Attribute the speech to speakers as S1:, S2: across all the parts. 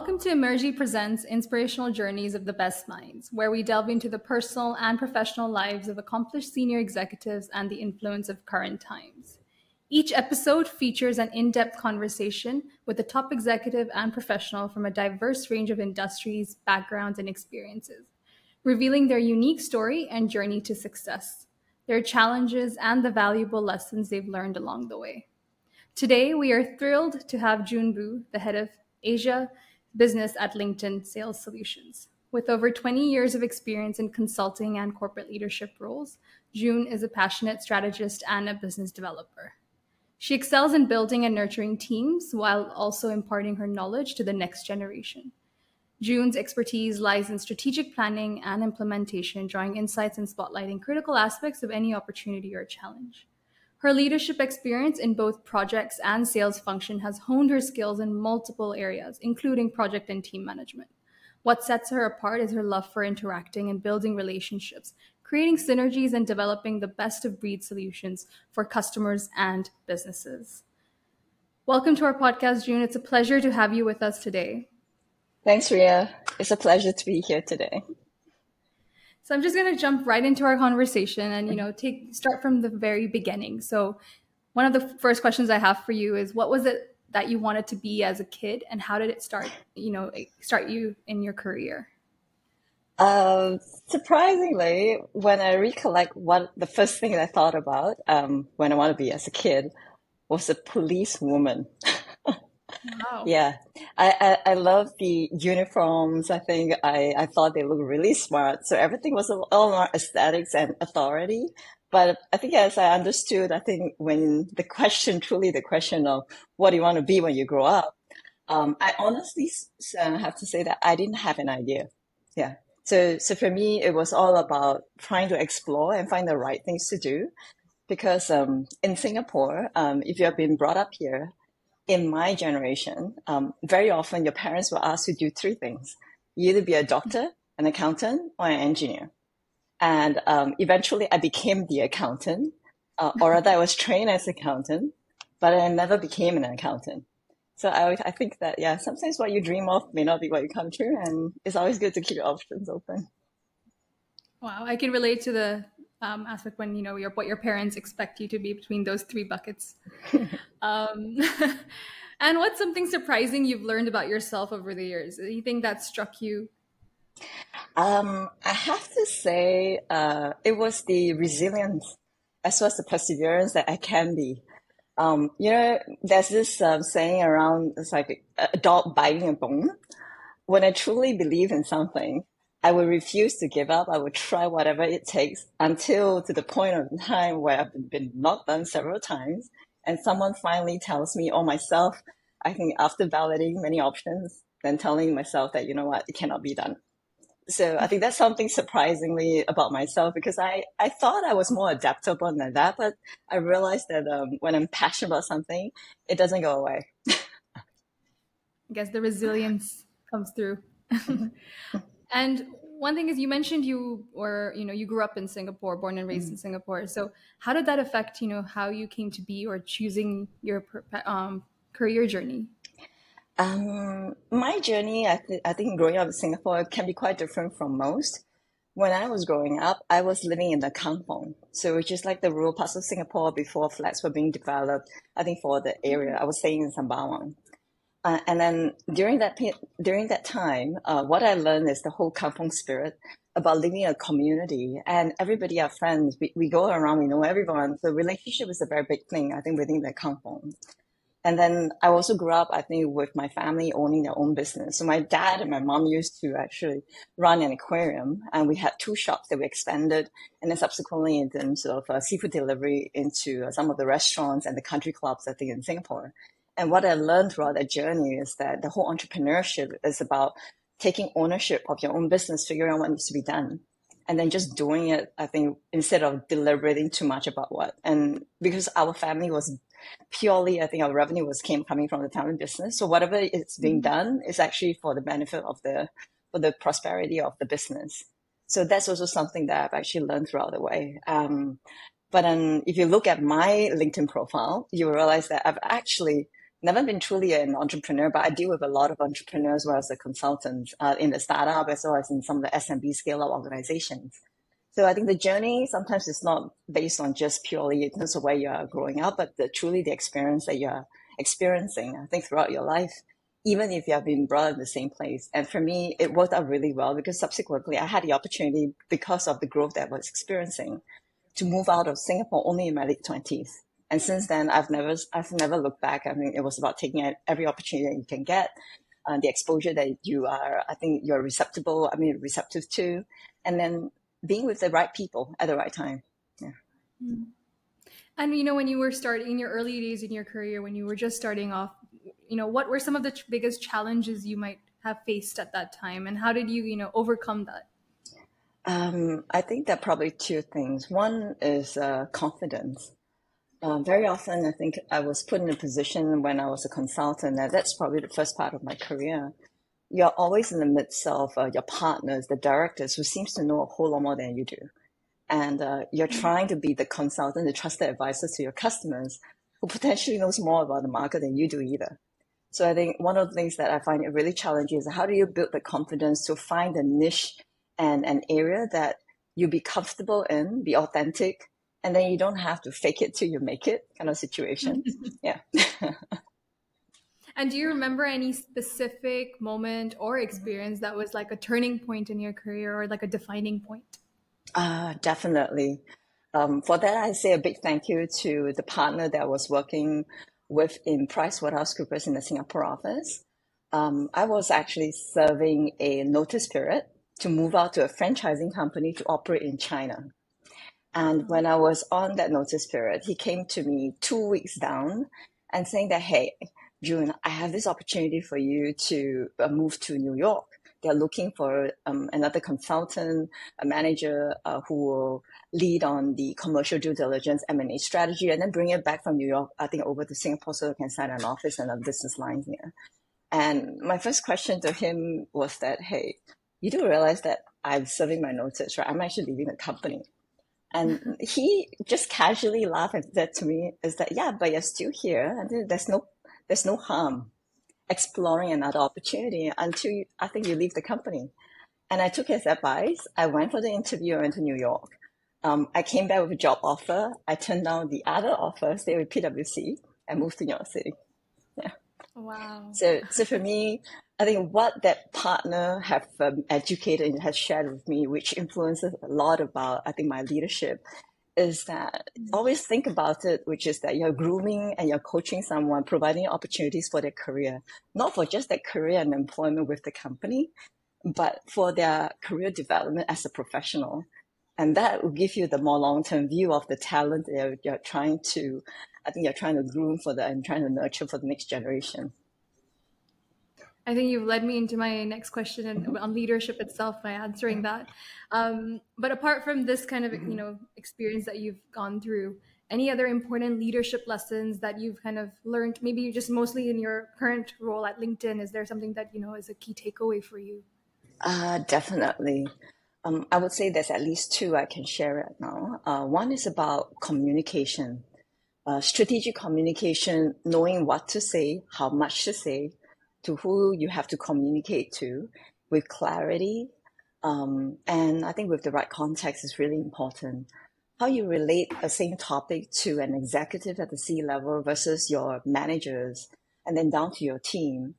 S1: Welcome to Imergey Presents Inspirational Journeys of the Best Minds, where we delve into the personal and professional lives of accomplished senior executives and the influence of current times. Each episode features an in depth conversation with a top executive and professional from a diverse range of industries, backgrounds, and experiences, revealing their unique story and journey to success, their challenges, and the valuable lessons they've learned along the way. Today, we are thrilled to have June Boo, the head of Asia business at LinkedIn Sales Solutions. With over 20 years of experience in consulting and corporate leadership roles, June is a passionate strategist and a business developer. She excels in building and nurturing teams while also imparting her knowledge to the next generation. June's expertise lies in strategic planning and implementation, drawing insights and spotlighting critical aspects of any opportunity or challenge. Her leadership experience in both projects and sales function has honed her skills in multiple areas, including project and team management. What sets her apart is her love for interacting and building relationships, creating synergies and developing the best of breed solutions for customers and businesses. Welcome to our podcast, June. It's a pleasure to have you with us today.
S2: Thanks, Ria. It's a pleasure to be here today.
S1: So I'm just going to jump right into our conversation and you know take start from the very beginning. So one of the first questions I have for you is what was it that you wanted to be as a kid and how did it start, you know, start you in your career?
S2: Um, surprisingly, when I recollect what the first thing I thought about um, when I want to be as a kid was a policewoman. Wow. Yeah, I, I, I love the uniforms. I think I, I thought they looked really smart. So everything was all about aesthetics and authority. But I think as I understood, I think when the question, truly the question of what do you want to be when you grow up, um, I honestly uh, have to say that I didn't have an idea. Yeah. So, so for me, it was all about trying to explore and find the right things to do. Because um, in Singapore, um, if you have been brought up here, in my generation, um, very often your parents were asked to do three things. Either be a doctor, an accountant, or an engineer. And um, eventually I became the accountant, uh, or rather I was trained as accountant, but I never became an accountant. So I, I think that, yeah, sometimes what you dream of may not be what you come true. And it's always good to keep your options open.
S1: Wow, I can relate to the um, aspect when you know your what your parents expect you to be between those three buckets. um, and what's something surprising you've learned about yourself over the years? Anything that struck you?
S2: Um, I have to say, uh, it was the resilience as well as the perseverance that I can be. Um, you know, there's this um, saying around, it's like a dog biting a bone. When I truly believe in something, I will refuse to give up. I will try whatever it takes until to the point of time where I've been knocked down several times and someone finally tells me or myself, I think after validating many options, then telling myself that, you know what, it cannot be done. So I think that's something surprisingly about myself because I, I thought I was more adaptable than that, but I realized that um, when I'm passionate about something, it doesn't go away.
S1: I guess the resilience comes through. And one thing is you mentioned you were, you know, you grew up in Singapore, born and raised mm. in Singapore. So how did that affect, you know, how you came to be or choosing your um, career journey?
S2: Um, my journey, I, th- I think growing up in Singapore can be quite different from most. When I was growing up, I was living in the kampong, so which is like the rural parts of Singapore before flats were being developed. I think for the area, I was staying in Sembawang. Uh, and then during that during that time, uh, what I learned is the whole kampong spirit about living a community, and everybody are friends. We, we go around, we know everyone. So relationship is a very big thing, I think, within the kampong. And then I also grew up, I think, with my family owning their own business. So my dad and my mom used to actually run an aquarium, and we had two shops that we expanded, and then subsequently in terms of uh, seafood delivery into uh, some of the restaurants and the country clubs, I think, in Singapore. And what I learned throughout that journey is that the whole entrepreneurship is about taking ownership of your own business, figuring out what needs to be done, and then just doing it. I think instead of deliberating too much about what. And because our family was purely, I think our revenue was came coming from the family business. So whatever is being mm-hmm. done is actually for the benefit of the for the prosperity of the business. So that's also something that I've actually learned throughout the way. Um, but then if you look at my LinkedIn profile, you will realize that I've actually never been truly an entrepreneur, but I deal with a lot of entrepreneurs as a consultant uh, in the startup as well as in some of the SMB scale up organizations. So I think the journey sometimes is not based on just purely in terms of where you are growing up, but the, truly the experience that you're experiencing, I think, throughout your life, even if you have been brought in the same place. And for me, it worked out really well because subsequently I had the opportunity because of the growth that I was experiencing to move out of Singapore only in my late twenties. And since then, I've never, I've never looked back. I mean, it was about taking every opportunity that you can get, uh, the exposure that you are, I think you're receptive, I mean, receptive to, and then being with the right people at the right time. Yeah.
S1: Mm. And you know, when you were starting in your early days in your career, when you were just starting off, you know, what were some of the ch- biggest challenges you might have faced at that time, and how did you, you know, overcome that?
S2: Um, I think that probably two things. One is uh, confidence. Um, very often, I think I was put in a position when I was a consultant that that's probably the first part of my career. You're always in the midst of uh, your partners, the directors, who seems to know a whole lot more than you do, and uh, you're mm-hmm. trying to be the consultant, the trusted advisor to your customers, who potentially knows more about the market than you do either. So I think one of the things that I find really challenging is how do you build the confidence to find a niche and an area that you be comfortable in, be authentic, and then you don't have to fake it till you make it kind of situation. yeah.
S1: and do you remember any specific moment or experience that was like a turning point in your career or like a defining point?
S2: Uh, definitely. Um, for that, I say a big thank you to the partner that I was working with in PricewaterhouseCoopers in the Singapore office. Um, I was actually serving a notice period to move out to a franchising company to operate in China. And when I was on that notice period, he came to me two weeks down and saying that, hey, June, I have this opportunity for you to uh, move to New York. They're looking for um, another consultant, a manager uh, who will lead on the commercial due diligence M&A strategy and then bring it back from New York, I think, over to Singapore so they can sign an office and a business line here. And my first question to him was that, hey, you do realize that I'm serving my notice, right? I'm actually leaving the company. And he just casually laughed and said to me, is that, yeah, but you're still here and there's no, there's no harm exploring another opportunity until you, I think you leave the company. And I took his advice. I went for the interview. I went to New York. Um, I came back with a job offer. I turned down the other offer, stayed with PwC and moved to New York City.
S1: Yeah. Wow.
S2: So, so for me, I think what that partner have um, educated and has shared with me, which influences a lot about, I think, my leadership, is that mm. always think about it, which is that you're grooming and you're coaching someone, providing opportunities for their career, not for just their career and employment with the company, but for their career development as a professional. And that will give you the more long-term view of the talent that you're, you're trying to, I think you're trying to groom for the, and trying to nurture for the next generation.
S1: I think you've led me into my next question and on leadership itself by answering that. Um, but apart from this kind of you know experience that you've gone through, any other important leadership lessons that you've kind of learned? Maybe just mostly in your current role at LinkedIn. Is there something that you know is a key takeaway for you?
S2: Uh, definitely. Um, I would say there's at least two I can share right now. Uh, one is about communication, uh, strategic communication, knowing what to say, how much to say, to who you have to communicate to with clarity. Um, and I think with the right context is really important. How you relate a same topic to an executive at the C level versus your managers and then down to your team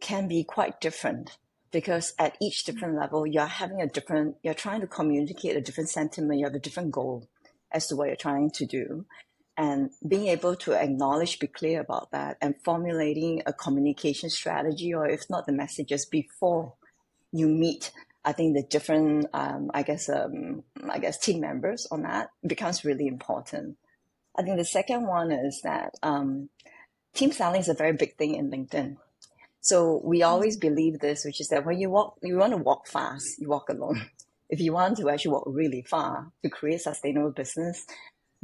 S2: can be quite different because at each different level, you're having a different, you're trying to communicate a different sentiment, you have a different goal as to what you're trying to do and being able to acknowledge, be clear about that, and formulating a communication strategy, or if not the messages before you meet. I think the different, um, I guess, um, I guess team members on that becomes really important. I think the second one is that um, team selling is a very big thing in LinkedIn. So we mm-hmm. always believe this, which is that when you walk, you want to walk fast, you walk alone. If you want to actually walk really far to create sustainable business,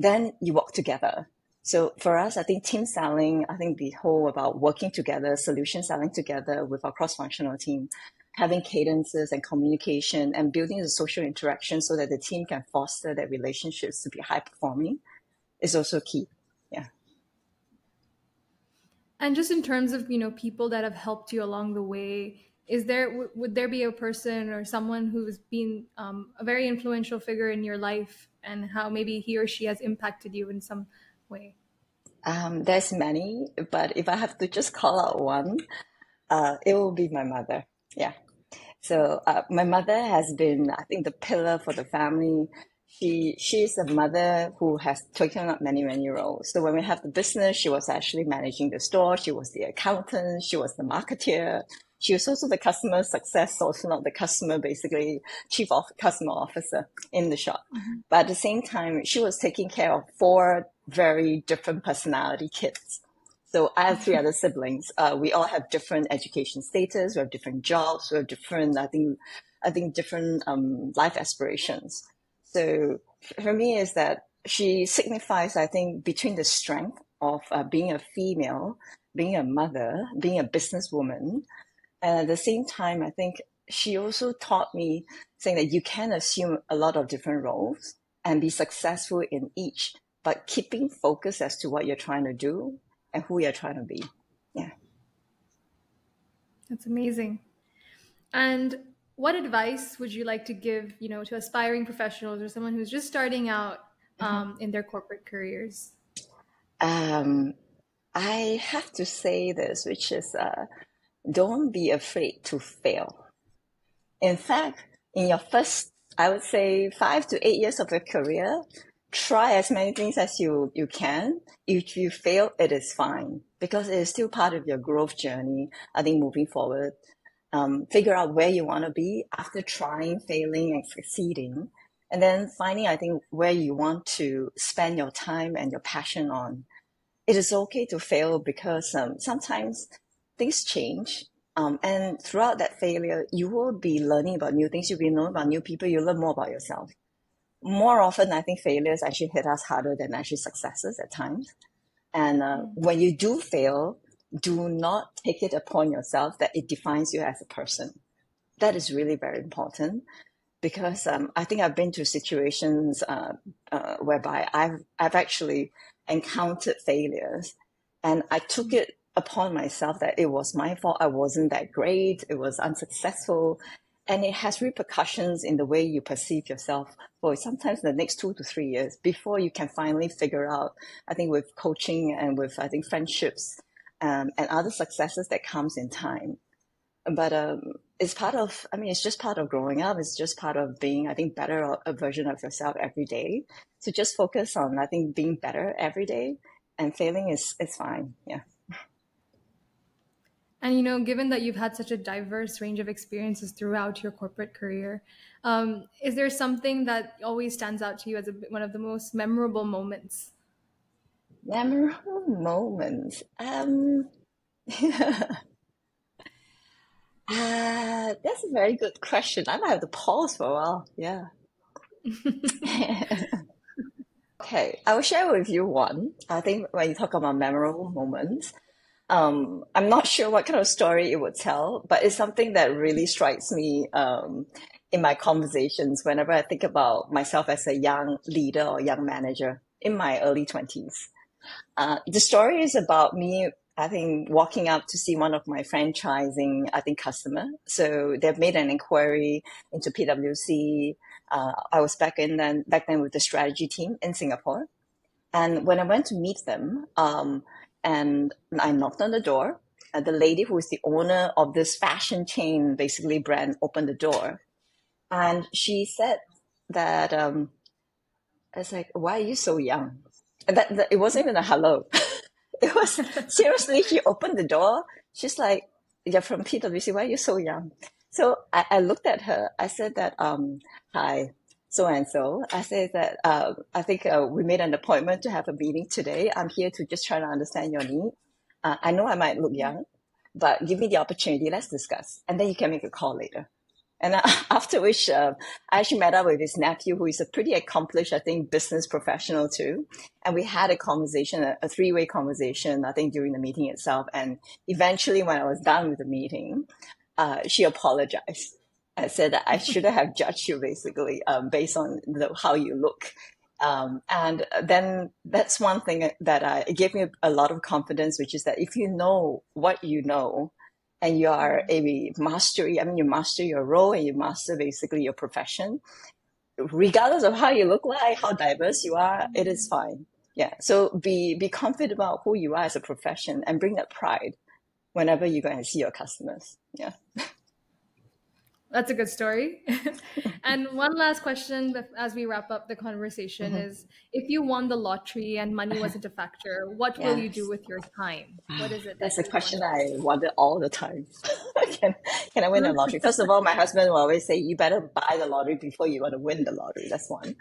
S2: then you work together. So for us, I think team selling, I think the whole about working together, solution selling together with our cross-functional team, having cadences and communication and building the social interaction so that the team can foster their relationships to be high performing is also key. Yeah.
S1: And just in terms of, you know, people that have helped you along the way, is there w- would there be a person or someone who's been um, a very influential figure in your life and how maybe he or she has impacted you in some way?
S2: Um, there's many, but if I have to just call out one, uh, it will be my mother. Yeah. So uh, my mother has been, I think, the pillar for the family. She she's a mother who has taken up many many roles. So when we have the business, she was actually managing the store. She was the accountant. She was the marketeer. She was also the customer success, also not the customer, basically chief of customer officer in the shop. Mm-hmm. But at the same time, she was taking care of four very different personality kids. So I have three other siblings. Uh, we all have different education status. We have different jobs. We have different, I think, I think different um, life aspirations. So for me, is that she signifies, I think, between the strength of uh, being a female, being a mother, being a businesswoman, and at the same time, I think she also taught me saying that you can assume a lot of different roles and be successful in each, but keeping focus as to what you're trying to do and who you're trying to be. Yeah.
S1: That's amazing. And what advice would you like to give, you know, to aspiring professionals or someone who's just starting out mm-hmm. um, in their corporate careers?
S2: Um, I have to say this, which is uh, don't be afraid to fail. In fact, in your first, I would say five to eight years of your career, try as many things as you, you can. If you fail, it is fine because it is still part of your growth journey. I think moving forward, um, figure out where you want to be after trying, failing, and succeeding. And then finding, I think, where you want to spend your time and your passion on. It is okay to fail because um, sometimes things change. Um, and throughout that failure, you will be learning about new things. You'll be knowing about new people. You'll learn more about yourself more often, I think failures actually hit us harder than actually successes at times. And uh, mm. when you do fail, do not take it upon yourself that it defines you as a person. That is really very important because um, I think I've been to situations uh, uh, whereby I've I've actually encountered failures, and I took mm. it upon myself that it was my fault. I wasn't that great. It was unsuccessful, and it has repercussions in the way you perceive yourself for sometimes the next two to three years before you can finally figure out i think with coaching and with i think friendships um, and other successes that comes in time. But um, it's part of i mean it's just part of growing up. It's just part of being i think better a version of yourself every day. So just focus on i think being better every day and failing is is fine. Yeah
S1: and you know, given that you've had such a diverse range of experiences throughout your corporate career, um, is there something that always stands out to you as a, one of the most memorable moments?
S2: Memorable moments. Um, uh, that's a very good question. I might have to pause for a while. Yeah. okay, I will share with you one. I think when you talk about memorable moments, um, I'm not sure what kind of story it would tell, but it's something that really strikes me um, in my conversations whenever I think about myself as a young leader or young manager in my early 20s. Uh, the story is about me, I think, walking up to see one of my franchising, I think, customer. So they've made an inquiry into PwC. Uh, I was back in then, back then with the strategy team in Singapore. And when I went to meet them, um, and I knocked on the door. And the lady who is the owner of this fashion chain, basically brand, opened the door, and she said that um, I was like, "Why are you so young?" And that, that it wasn't even a hello. it was seriously. She opened the door. She's like, "You're from PwC. Why are you so young?" So I, I looked at her. I said that, um, "Hi, so and so. I said that uh, I think uh, we made an appointment to have a meeting today. I'm here to just try to understand your need. Uh, I know I might look young, but give me the opportunity. Let's discuss, and then you can make a call later. And after which, uh, I actually met up with his nephew, who is a pretty accomplished, I think, business professional too. And we had a conversation, a, a three way conversation, I think, during the meeting itself. And eventually, when I was done with the meeting, uh, she apologized I said that I shouldn't have judged you basically um, based on the, how you look. Um, and then that's one thing that I, it gave me a, a lot of confidence, which is that if you know what you know, and you are a mastery, I mean, you master your role and you master basically your profession, regardless of how you look like, how diverse you are, it is fine. Yeah. So be be confident about who you are as a profession and bring that pride whenever you go and see your customers. Yeah.
S1: That's a good story. and one last question as we wrap up the conversation mm-hmm. is if you won the lottery and money wasn't a factor, what yes. will you do with your time? What is it?
S2: That That's a question I wonder all the time. can, can I win the lottery? First of all, my husband will always say, you better buy the lottery before you want to win the lottery. That's one.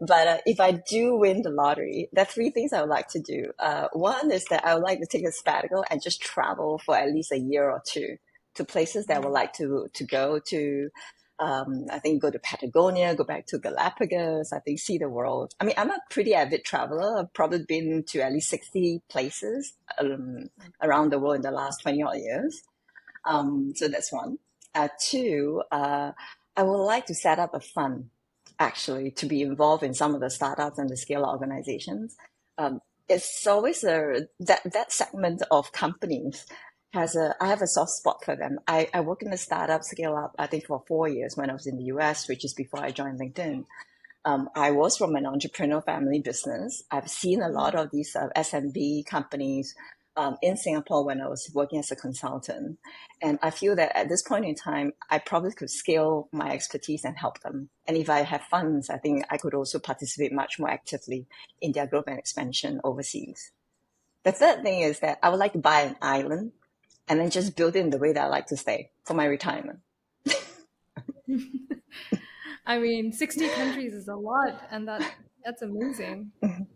S2: But uh, if I do win the lottery, there are three things I would like to do. Uh, one is that I would like to take a sabbatical and just travel for at least a year or two to places that I would like to to go to. Um, I think go to Patagonia, go back to Galapagos. I think see the world. I mean, I'm a pretty avid traveler. I've probably been to at least sixty places um, around the world in the last twenty odd years. Um, so that's one. Uh, two, uh, I would like to set up a fund actually to be involved in some of the startups and the scale organizations. Um, it's always a that that segment of companies has a I have a soft spot for them. I, I work in a startup scale up I think for four years when I was in the US, which is before I joined LinkedIn. Um, I was from an entrepreneur family business. I've seen a lot of these uh, SMB companies um, in Singapore when I was working as a consultant, and I feel that at this point in time, I probably could scale my expertise and help them. And if I have funds, I think I could also participate much more actively in their growth and expansion overseas. The third thing is that I would like to buy an island and then just build it in the way that I like to stay for my retirement.
S1: I mean, 60 countries is a lot, and that that's amazing.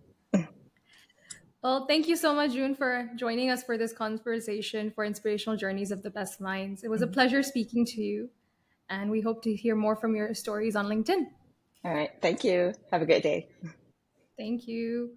S1: Well, thank you so much, June, for joining us for this conversation for Inspirational Journeys of the Best Minds. It was a mm-hmm. pleasure speaking to you, and we hope to hear more from your stories on LinkedIn.
S2: All right. Thank you. Have a great day.
S1: Thank you.